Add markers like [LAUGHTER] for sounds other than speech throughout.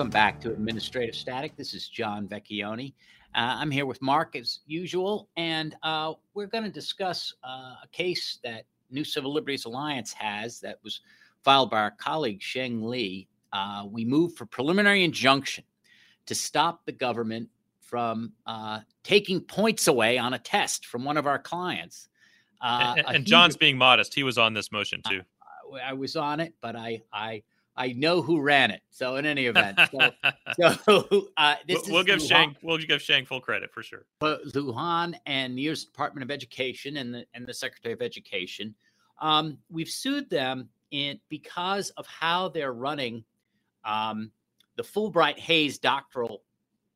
Welcome back to Administrative Static. This is John Vecchione. Uh, I'm here with Mark as usual, and uh, we're going to discuss uh, a case that New Civil Liberties Alliance has that was filed by our colleague Sheng Li. Uh, we moved for preliminary injunction to stop the government from uh, taking points away on a test from one of our clients. Uh, and, and John's being modest. He was on this motion too. I was on it, but I I I know who ran it. So in any [LAUGHS] event, so, so [LAUGHS] uh, we'll give Luhan, Sheng we'll give Sheng full credit for sure. Lujan and the U.S. Department of Education and the and the Secretary of Education, um, we've sued them in because of how they're running um, the Fulbright Hays doctoral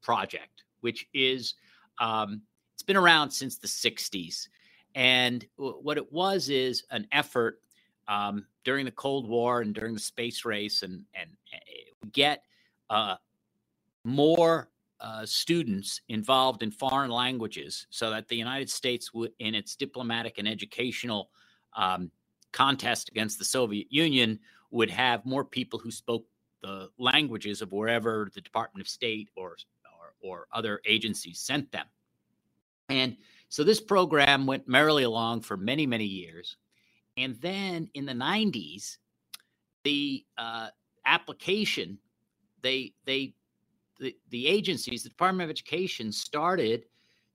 project, which is um, it's been around since the '60s, and what it was is an effort um, during the Cold War and during the space race, and and eh, get uh, more uh, students involved in foreign languages, so that the United States would, in its diplomatic and educational um, contest against the Soviet Union, would have more people who spoke the languages of wherever the Department of State or or, or other agencies sent them. And so this program went merrily along for many, many years. And then in the 90s, the uh, application, they they the, the agencies, the Department of Education started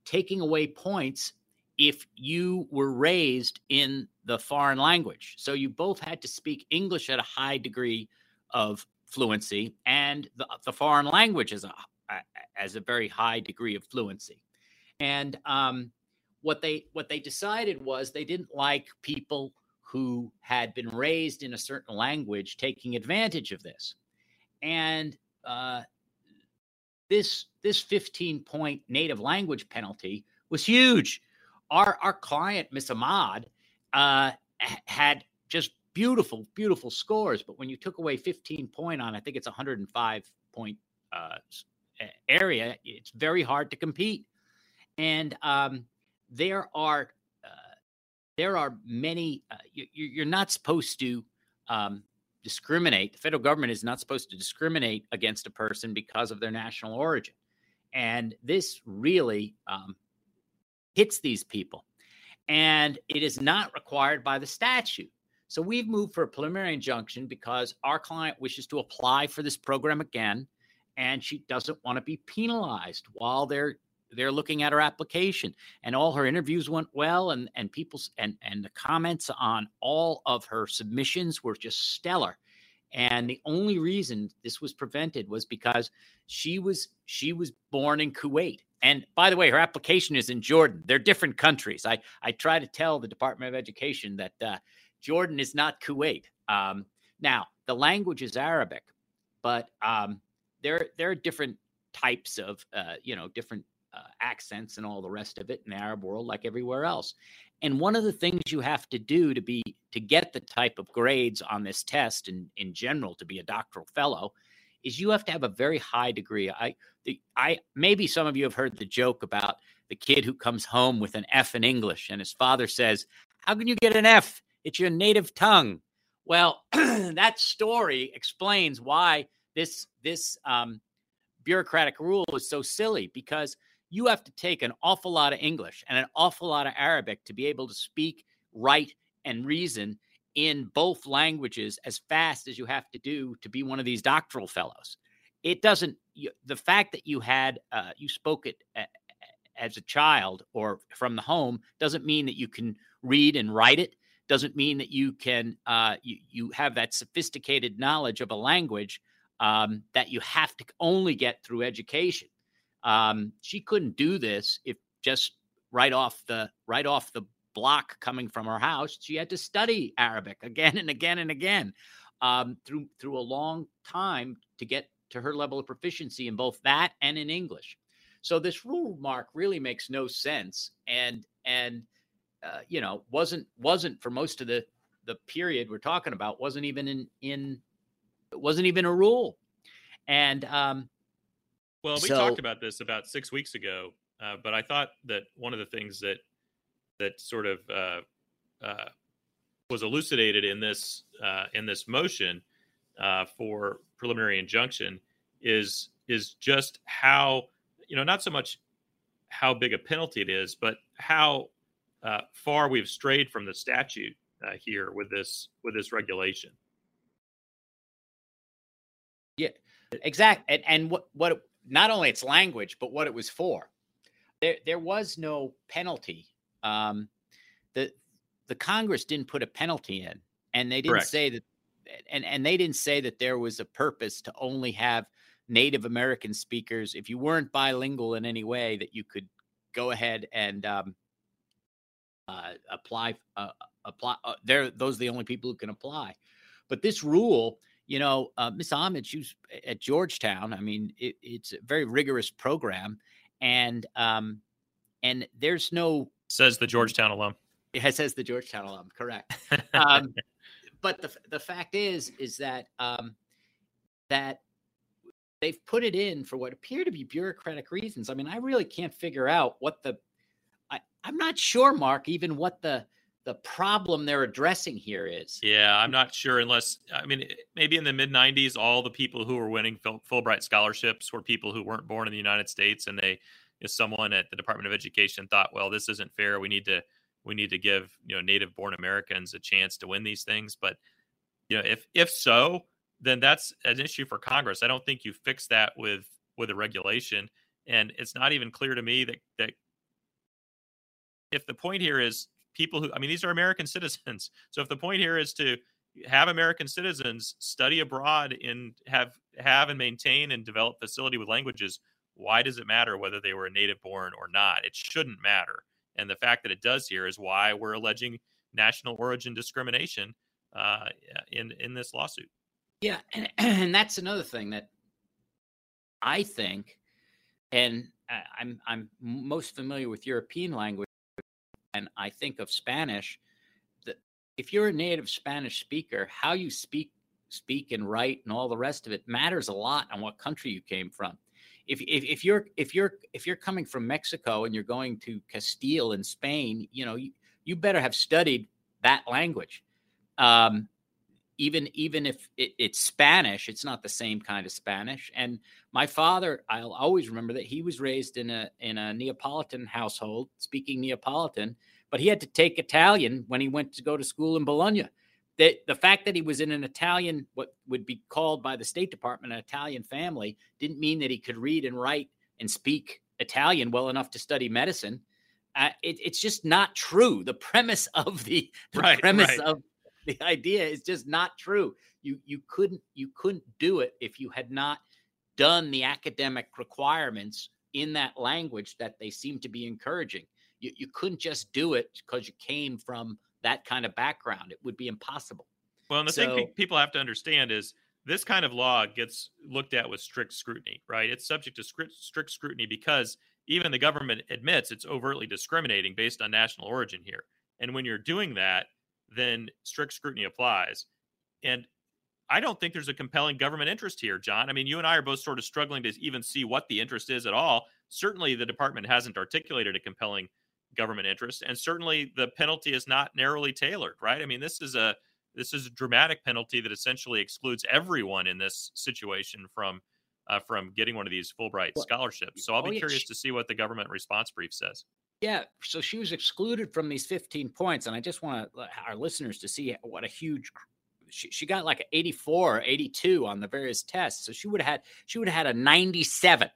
taking away points if you were raised in the foreign language. So you both had to speak English at a high degree of fluency and the, the foreign language as a as a very high degree of fluency. And um, what they what they decided was they didn't like people who had been raised in a certain language taking advantage of this. And uh, this this 15 point native language penalty was huge. Our our client Miss Ahmad uh, had just beautiful beautiful scores, but when you took away 15 point on I think it's 105 point uh, area, it's very hard to compete. And um, there are there are many, uh, you, are not supposed to um, discriminate. The federal government is not supposed to discriminate against a person because of their national origin. And this really um, hits these people. And it is not required by the statute. So we've moved for a preliminary injunction because our client wishes to apply for this program again, and she doesn't want to be penalized while they're they're looking at her application and all her interviews went well and and people's and and the comments on all of her submissions were just stellar. And the only reason this was prevented was because she was she was born in Kuwait. And by the way her application is in Jordan. They're different countries. I i try to tell the department of education that uh, Jordan is not Kuwait. Um, now the language is Arabic but um, there there are different types of uh, you know different accents and all the rest of it in the Arab world, like everywhere else. And one of the things you have to do to be to get the type of grades on this test and in general to be a doctoral fellow is you have to have a very high degree. I the, I maybe some of you have heard the joke about the kid who comes home with an F in English and his father says, "How can you get an F? It's your native tongue." Well, [CLEARS THROAT] that story explains why this this um, bureaucratic rule is so silly because you have to take an awful lot of English and an awful lot of Arabic to be able to speak, write, and reason in both languages as fast as you have to do to be one of these doctoral fellows. It doesn't, you, the fact that you had, uh, you spoke it a, as a child or from the home doesn't mean that you can read and write it, doesn't mean that you can, uh, you, you have that sophisticated knowledge of a language um, that you have to only get through education. Um, she couldn't do this if just right off the right off the block coming from her house, she had to study Arabic again and again and again um, through through a long time to get to her level of proficiency in both that and in English. So this rule mark really makes no sense, and and uh, you know wasn't wasn't for most of the the period we're talking about wasn't even in in wasn't even a rule, and um, well, we so, talked about this about six weeks ago, uh, but I thought that one of the things that that sort of uh, uh, was elucidated in this uh, in this motion uh, for preliminary injunction is is just how you know not so much how big a penalty it is, but how uh, far we've strayed from the statute here with this with this regulation. Yeah, exactly. And, and what what not only its language, but what it was for. There, there was no penalty. Um, the the Congress didn't put a penalty in, and they didn't Correct. say that, and and they didn't say that there was a purpose to only have Native American speakers. If you weren't bilingual in any way, that you could go ahead and um, uh, apply. Uh, apply. Uh, there, those are the only people who can apply. But this rule you know, uh, Miss Ahmed, she's at Georgetown. I mean, it, it's a very rigorous program, and um, and there's no says the Georgetown alum. It says the Georgetown alum, correct? [LAUGHS] um, but the the fact is, is that um, that they've put it in for what appear to be bureaucratic reasons. I mean, I really can't figure out what the I, I'm not sure, Mark, even what the the problem they're addressing here is. Yeah, I'm not sure unless I mean maybe in the mid 90s all the people who were winning Fulbright scholarships were people who weren't born in the United States and they if someone at the Department of Education thought, well, this isn't fair. We need to we need to give, you know, native born Americans a chance to win these things, but you know, if if so, then that's an issue for Congress. I don't think you fix that with with a regulation and it's not even clear to me that that if the point here is people who, I mean, these are American [LAUGHS] citizens. So if the point here is to have American citizens study abroad and have have and maintain and develop facility with languages, why does it matter whether they were native born or not? It shouldn't matter. And the fact that it does here is why we're alleging national origin discrimination uh, in in this lawsuit. Yeah, and, [CLEARS THROAT] and that's another thing that I think, and I'm I'm most familiar with European language and I think of Spanish, that if you're a native Spanish speaker, how you speak, speak and write and all the rest of it matters a lot on what country you came from. If, if, if you're if you're if you're coming from Mexico and you're going to Castile in Spain, you know you, you better have studied that language. Um, even even if it, it's Spanish, it's not the same kind of Spanish. And my father, I'll always remember that he was raised in a in a Neapolitan household, speaking Neapolitan, but he had to take Italian when he went to go to school in Bologna. The, the fact that he was in an Italian, what would be called by the State Department an Italian family, didn't mean that he could read and write and speak Italian well enough to study medicine. Uh, it, it's just not true. The premise of the, the right, premise right. of the [LAUGHS] idea is just not true. You you couldn't you couldn't do it if you had not done the academic requirements in that language that they seem to be encouraging. You, you couldn't just do it because you came from that kind of background. It would be impossible. Well, and the so, thing people have to understand is this kind of law gets looked at with strict scrutiny, right? It's subject to strict, strict scrutiny because even the government admits it's overtly discriminating based on national origin here. And when you're doing that, then strict scrutiny applies. And I don't think there's a compelling government interest here, John. I mean, you and I are both sort of struggling to even see what the interest is at all. Certainly, the department hasn't articulated a compelling government interest, and certainly the penalty is not narrowly tailored, right? I mean, this is a this is a dramatic penalty that essentially excludes everyone in this situation from uh, from getting one of these Fulbright scholarships. So I'll be oh, curious to see what the government response brief says. Yeah, so she was excluded from these 15 points, and I just want our listeners to see what a huge. She, she got like an 84 82 on the various tests, so she would have had she would have had a 97.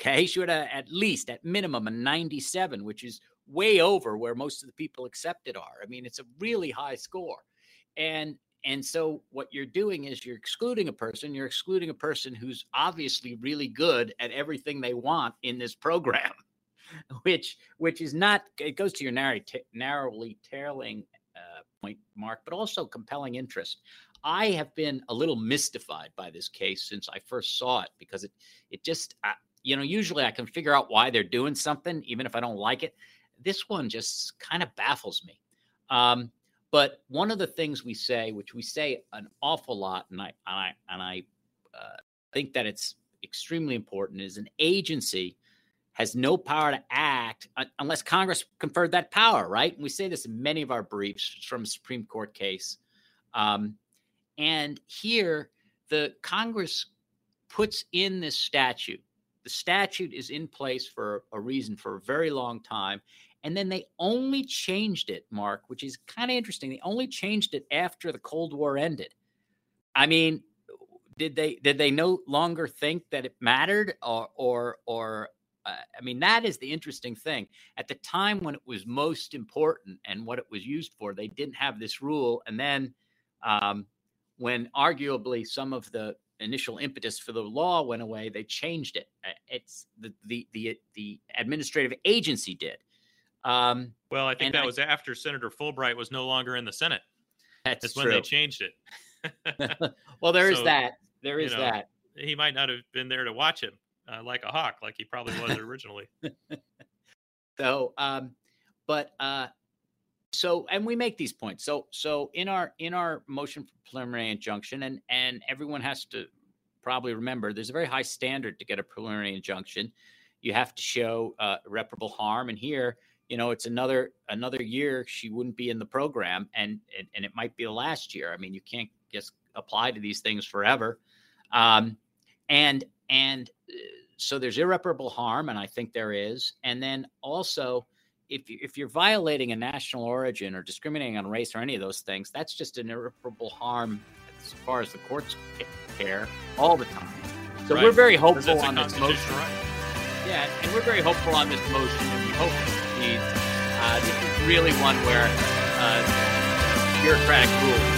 Okay, she would have at least at minimum a 97, which is way over where most of the people accepted are. I mean, it's a really high score. And and so what you're doing is you're excluding a person, you're excluding a person who's obviously really good at everything they want in this program. [LAUGHS] which which is not it goes to your narrow, t- narrowly tailing uh, point, Mark, but also compelling interest. I have been a little mystified by this case since I first saw it because it it just uh, you know usually I can figure out why they're doing something even if I don't like it. This one just kind of baffles me. Um, but one of the things we say, which we say an awful lot, and I and I and I uh, think that it's extremely important, is an agency has no power to act unless Congress conferred that power, right? And we say this in many of our briefs from Supreme Court case. Um, and here, the Congress puts in this statute. The statute is in place for a reason for a very long time. And then they only changed it, Mark, which is kind of interesting. They only changed it after the Cold War ended. I mean, did they did they no longer think that it mattered or or or uh, I mean, that is the interesting thing. At the time when it was most important and what it was used for, they didn't have this rule. And then, um, when arguably some of the initial impetus for the law went away, they changed it. Uh, it's the the the, the administrative agency did. Um, well, I think that I, was after Senator Fulbright was no longer in the Senate. That's, that's when they changed it. [LAUGHS] well, there so, is that. There is you know, that. He might not have been there to watch him uh, like a hawk, like he probably was originally. [LAUGHS] so, um, but uh, so, and we make these points. So, so in our in our motion for preliminary injunction, and and everyone has to probably remember, there's a very high standard to get a preliminary injunction. You have to show uh, irreparable harm, and here, you know, it's another another year she wouldn't be in the program, and and, and it might be the last year. I mean, you can't just apply to these things forever. Um, and and uh, so there's irreparable harm, and I think there is. And then also, if you, if you're violating a national origin or discriminating on race or any of those things, that's just an irreparable harm as far as the courts care all the time. So right. we're very hopeful on this motion. Right. Yeah, and we're very hopeful on this motion, and we hope it Uh, this is really one where uh, bureaucratic rules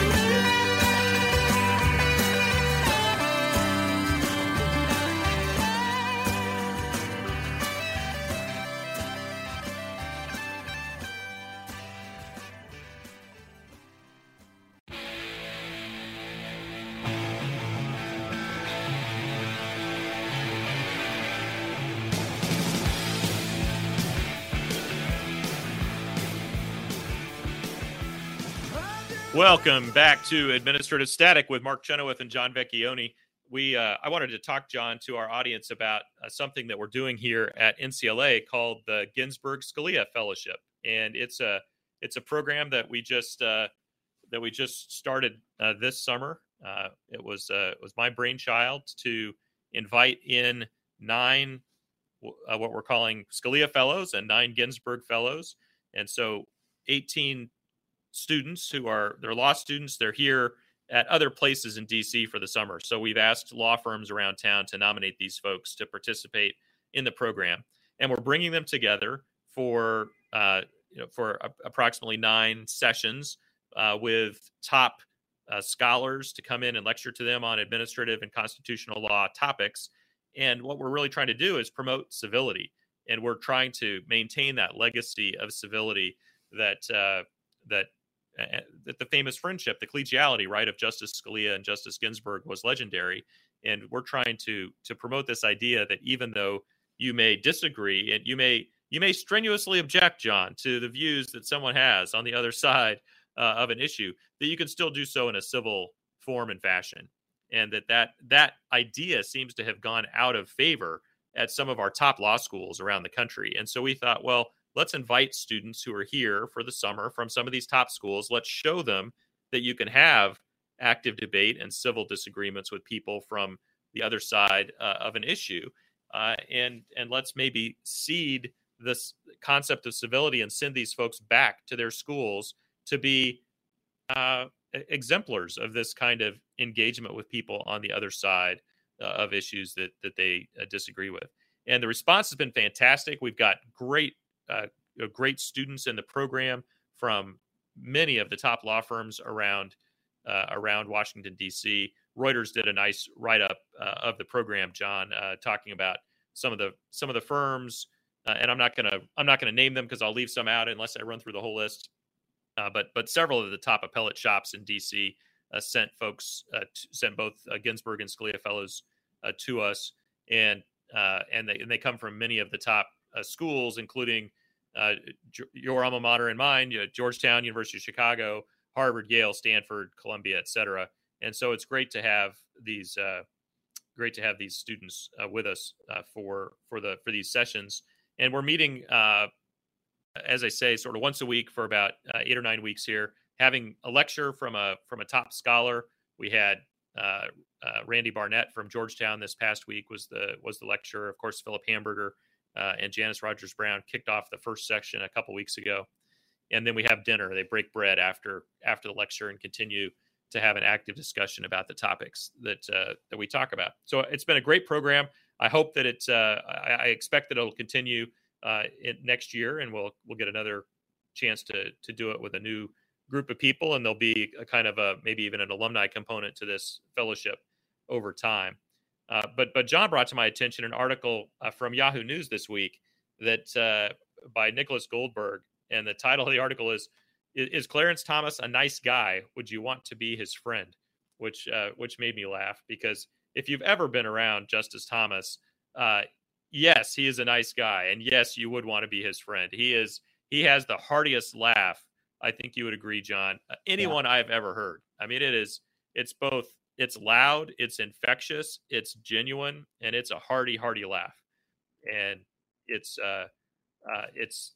Welcome back to Administrative Static with Mark Chenoweth and John Vecchione. We, uh, I wanted to talk, John, to our audience about uh, something that we're doing here at NCLA called the Ginsburg Scalia Fellowship, and it's a it's a program that we just uh, that we just started uh, this summer. Uh, it was uh, it was my brainchild to invite in nine what we're calling Scalia Fellows and nine Ginsburg Fellows, and so 18 students who are they're law students. They're here at other places in DC for the summer. So we've asked law firms around town to nominate these folks to participate in the program, and we're bringing them together for uh, you know for a, approximately nine sessions uh, with top uh, scholars to come in and lecture to them on administrative and constitutional law topics. And what we're really trying to do is promote civility, and we're trying to maintain that legacy of civility that uh, that that the famous friendship, the collegiality, right, of Justice Scalia and Justice Ginsburg was legendary. And we're trying to to promote this idea that even though you may disagree and you may you may strenuously object, John, to the views that someone has on the other [LAUGHS] side uh, of an issue, that you can still do so in a civil form and fashion, and that that that idea seems to have gone out of favor at some of our top law schools around the country. And so we thought, well, let's invite students who are here for the summer from some of these top schools. Let's show them that you can have active debate and civil disagreements with people from the other side uh, of an issue. Uh, and and let's maybe seed this concept of civility and send these folks back to their schools to be uh, exemplars of this kind of engagement with people on the other side uh, of issues that that they uh, disagree with. And the response has been fantastic. We've got great uh, great students in the program from many of the top law firms around uh, around Washington D.C. Reuters did a nice write up uh, of the program, John, uh, talking about some of the some of the firms uh, and I'm not gonna I'm not gonna name them because I'll leave some out unless I run through the whole list. Uh, but but several of the top appellate shops in D.C. Uh, sent folks uh, t- sent both uh, Ginsburg and Scalia fellows to us, and and they and they come from many of the top schools, including your alma mater and mine, Georgetown, University of Chicago, Harvard, Yale, Stanford, Columbia, et cetera. And so it's great to have these great to have these students uh, with us uh, for for the for these sessions. And we're meeting, uh, as I say, sort of once a week for about uh, eight or nine weeks here, having a lecture from a from a top scholar. We had uh, uh, Randy Barnett from Georgetown this past week was the was the lecturer. Of course, Philip Hamburger and Janice Rogers Brown kicked off the first section a couple weeks ago, and then we have dinner. They break bread after after the lecture and continue to have an active discussion about the topics that uh, that we talk about. So it's been a great program. I hope that it's. Uh, I, expect that it'll continue uh, next year, and we'll we'll get another chance to to do it with a new group of people, and there'll be a kind of a maybe even an alumni component to this fellowship over time. Uh, but but John brought to my attention an article uh, from Yahoo News this week that uh, by Nicholas Goldberg, and the title of the article is is Clarence Thomas a nice guy? Would you want to be his friend? Which uh, which made me laugh because if you've ever been around Justice Thomas, uh, yes, he is a nice guy, and yes, you would want to be his friend. He is he has the heartiest laugh. I think you would agree, John. Uh, anyone yeah. I've ever heard. I mean, it is it's both it's loud, it's infectious, it's genuine, and it's a hearty, hearty laugh, and it's uh, uh it's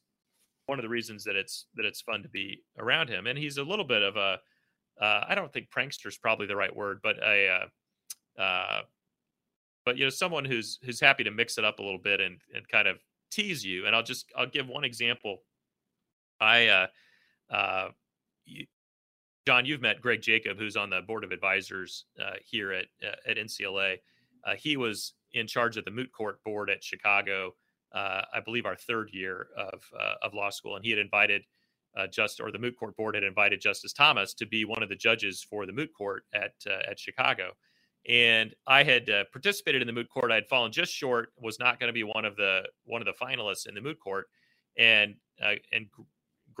one of the reasons that it's that it's fun to be around him. And he's a little bit of a uh, I don't think prankster is probably the right word, but a uh, uh, but you know someone who's who's happy to mix it up a little bit and and kind of tease you. And I'll just I'll give one example. I uh, uh, John, you've met Greg Jacob, who's on the board of advisors uh, here at uh, at NCLA. Uh, he was in charge of the moot court board at Chicago uh, I believe, our third year of uh, of law school, and he had invited uh, just or the moot court board had invited Justice Thomas to be one of the judges for the moot court at at Chicago. And I had participated in the moot court. I had fallen just short. Was not going to be one of the one of the finalists in the moot court. And and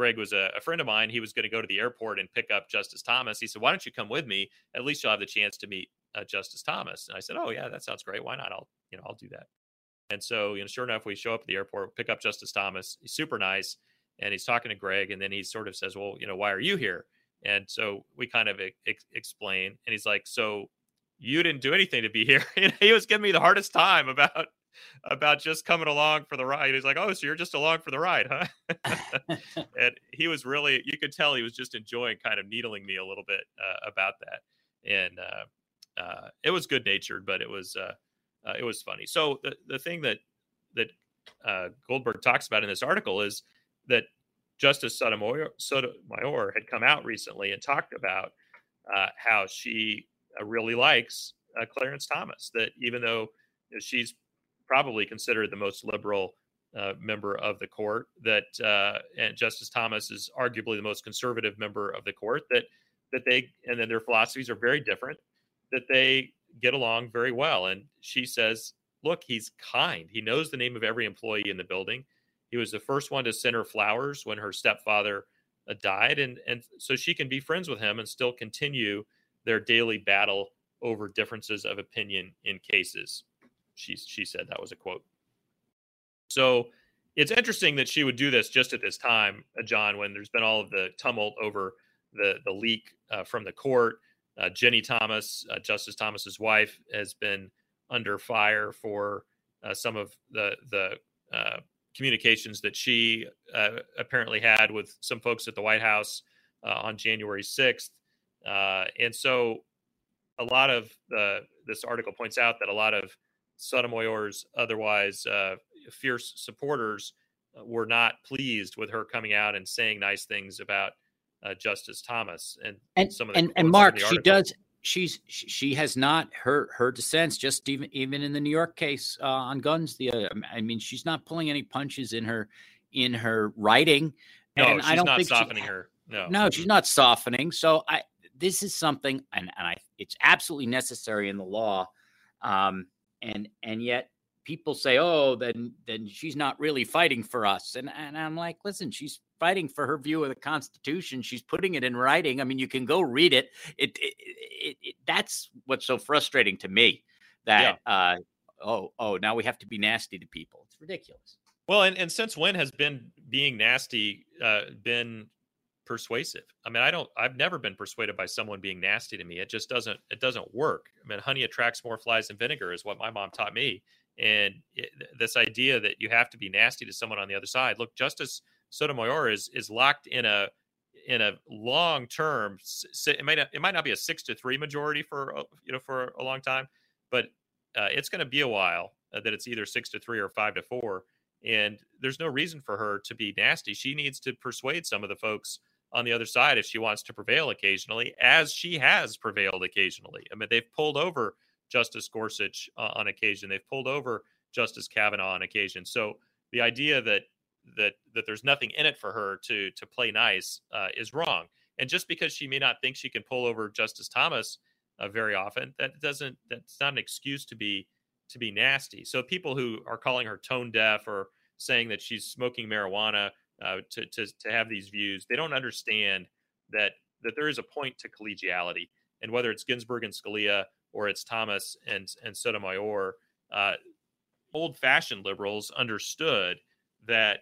Greg was a, a, friend of mine. He was going to go to the airport and pick up Justice Thomas. He said, "Why don't you come with me? At least you'll have the chance to meet uh, Justice Thomas." And I said, "Oh yeah, that sounds great. Why not? I'll you know I'll do that." And so, you know, sure enough, we show up at the airport, pick up Justice Thomas. He's super nice, and he's talking to Greg, and then he sort of says, "Well, you know, why are you here?" And so we kind of ex- explain, and he's like, "So you didn't do anything to be here?" [LAUGHS] And he was giving me the hardest time about about just coming along for the ride. He's like, "Oh, so you're just along for the ride, huh?" [LAUGHS] [LAUGHS] and he was really, you could tell he was just enjoying kind of needling me a little bit uh, about that, and uh, uh, it was good natured, but it was uh, uh, it was funny. So the the thing that that uh, Goldberg talks about in this article is that Justice Sotomayor, Sotomayor had come out recently and talked about uh, how she really likes uh, Clarence Thomas. That even though she's probably considered the most liberal uh, member of the court, that and Justice Thomas is arguably the most conservative member of the court. That that they and then their philosophies are very different. That they get along very well. And she says, Look, he's kind. He knows the name of every employee in the building. He was the first one to send her flowers when her stepfather uh, died. And, and so she can be friends with him and still continue their daily battle over differences of opinion in cases. She, she said that was a quote. So it's interesting that she would do this just at this time, uh, John, when there's been all of the tumult over the, the leak uh, from the court uh, Ginni Thomas, uh, Justice Thomas's wife, has been under fire for uh, some of the the uh, communications that she apparently had with some folks at the White House on January sixth, and so a lot of the this article points out that a lot of Sotomayor's otherwise fierce supporters were not pleased with her coming out and saying nice things about uh, Justice Thomas and, and some of the and, and Mark, she does. She's she has not her her dissents just even even in the New York case uh, on guns. The uh, I mean, she's not pulling any punches in her in her writing. No, and I don't not think softening she, her. No, no, she's not softening. So I this is something, and, and I it's absolutely necessary in the law, um, and and yet people say, "Oh, then then she's not really fighting for us," and and I'm like, listen, she's fighting for her view of the Constitution. She's putting it in writing. I mean, you can go read it. It, it, it, it that's what's so frustrating to me. That yeah. uh, oh oh, now we have to be nasty to people. It's ridiculous. Well, and, and since when has been being nasty uh, been persuasive? I mean, I don't. I've never been persuaded by someone being nasty to me. It just doesn't. It doesn't work. I mean, honey attracts more flies than vinegar is what my mom taught me. And it, this idea that you have to be nasty to someone on the other side. Look, Justice Sotomayor is is locked in a in a long term. It might not, it might not be a six to three majority for you know for a long time, but uh, it's going to be a while uh, that it's either six to three or five to four. And there's no reason for her to be nasty. She needs to persuade some of the folks on the other side if she wants to prevail occasionally, as she has prevailed occasionally. I mean, they've pulled over Justice Gorsuch uh, on occasion. They've pulled over Justice Kavanaugh on occasion. So the idea that that that there's nothing in it for her to to play nice uh, is wrong. And just because she may not think she can pull over Justice Thomas uh, very often, that doesn't that's not an excuse to be to be nasty. So people who are calling her tone deaf or saying that she's smoking marijuana uh, to, to to have these views, they don't understand that that there is a point to collegiality. And whether it's Ginsburg and Scalia or it's Thomas and and Sotomayor, uh, old-fashioned liberals understood that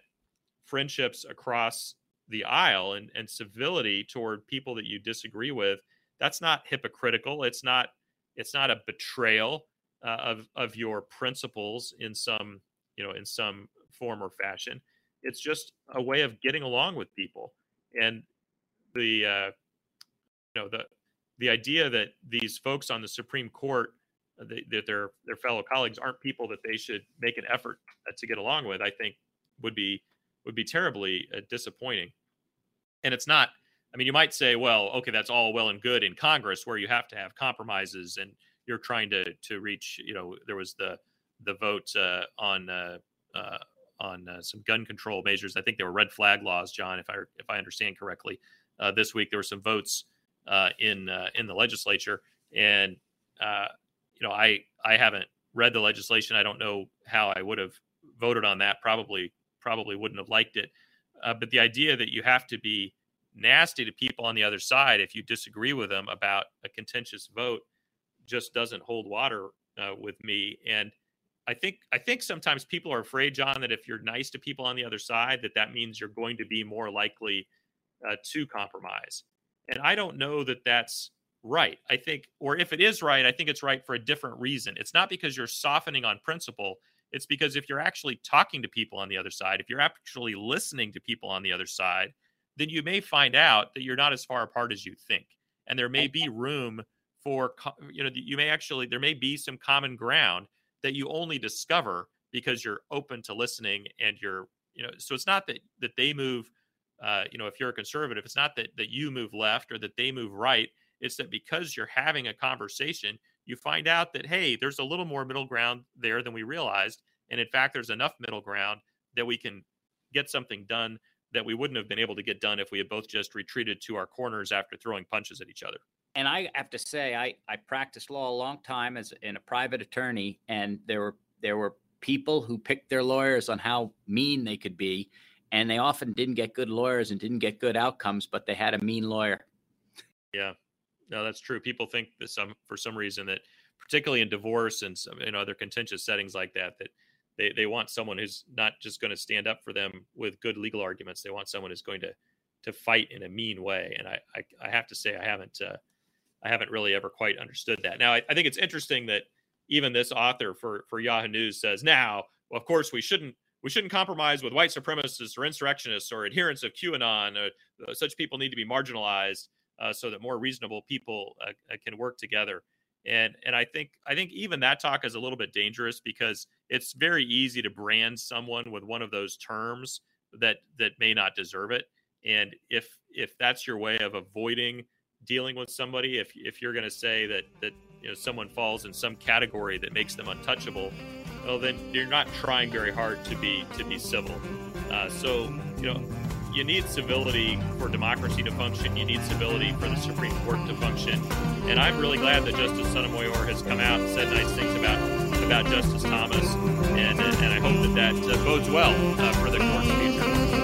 friendships across the aisle and, and civility toward people that you disagree with that's not hypocritical it's not it's not a betrayal uh, of of your principles in some you know in some form or fashion it's just a way of getting along with people and the uh, you know the the idea that these folks on the supreme court uh, that their their fellow colleagues aren't people that they should make an effort uh, to get along with i think would be would be terribly uh, disappointing. And it's not. I mean, you might say, well, okay, that's all well and good in Congress where you have to have compromises and you're trying to to reach. You know, there was the the vote uh, on uh, uh, on uh, some gun control measures. I think they were red flag laws, John, if I if I understand correctly. Uh, this week there were some votes in in the legislature, and you know, I I haven't read the legislation. I don't know how I would have voted on that. Probably probably wouldn't have liked it. Uh, but the idea that you have to be nasty to people on the other side if you disagree with them about a contentious vote just doesn't hold water uh, with me. And I think I think sometimes people are afraid, John, that if you're nice to people on the other side, that that means you're going to be more likely uh, to compromise. And I don't know that that's right. I think, or if it is right, I think it's right for a different reason. It's not because you're softening on principle. It's because if you're actually talking to people on the other side, if you're actually listening to people on the other side, then you may find out that you're not as far apart as you think. And there may be room for, you know, you may actually, there may be some common ground that you only discover because you're open to listening and you're, you know, so it's not that, that they move, uh, you know, if you're a conservative, it's not that, that you move left or that they move right. It's that because you're having a conversation, you find out that, hey, there's a little more middle ground there than we realized. And in fact, there's enough middle ground that we can get something done that we wouldn't have been able to get done if we had both just retreated to our corners after throwing punches at each other. And I have to say, I, I practiced law a long time as in a private attorney, and there were there were people who picked their lawyers on how mean they could be, and they often didn't get good lawyers and didn't get good outcomes, but they had a mean lawyer. Yeah, no, that's true. People think that some for some reason that particularly in divorce and some in other contentious settings like that that they, they want someone who's not just going to stand up for them with good legal arguments. They want someone who's going to to fight in a mean way. And I I, I have to say I haven't uh, I haven't really ever quite understood that. Now I, I think it's interesting that even this author for for Yahoo News says now, well, of course we shouldn't we shouldn't compromise with white supremacists or insurrectionists or adherents of QAnon. Uh, such people need to be marginalized uh, so that more reasonable people uh, uh, can work together. And and I think I think even that talk is a little bit dangerous because it's very easy to brand someone with one of those terms that that may not deserve it. And if if that's your way of avoiding dealing with somebody, if if you're going to say that that you know someone falls in some category that makes them untouchable, well then you're not trying very hard to be to be civil. Uh, so you know you need civility for democracy to function. You need civility for the Supreme Court to function. And I'm really glad that Justice Sotomayor has come out and said nice things about about Justice Thomas, and and I hope that that uh, bodes well uh, for the court's future.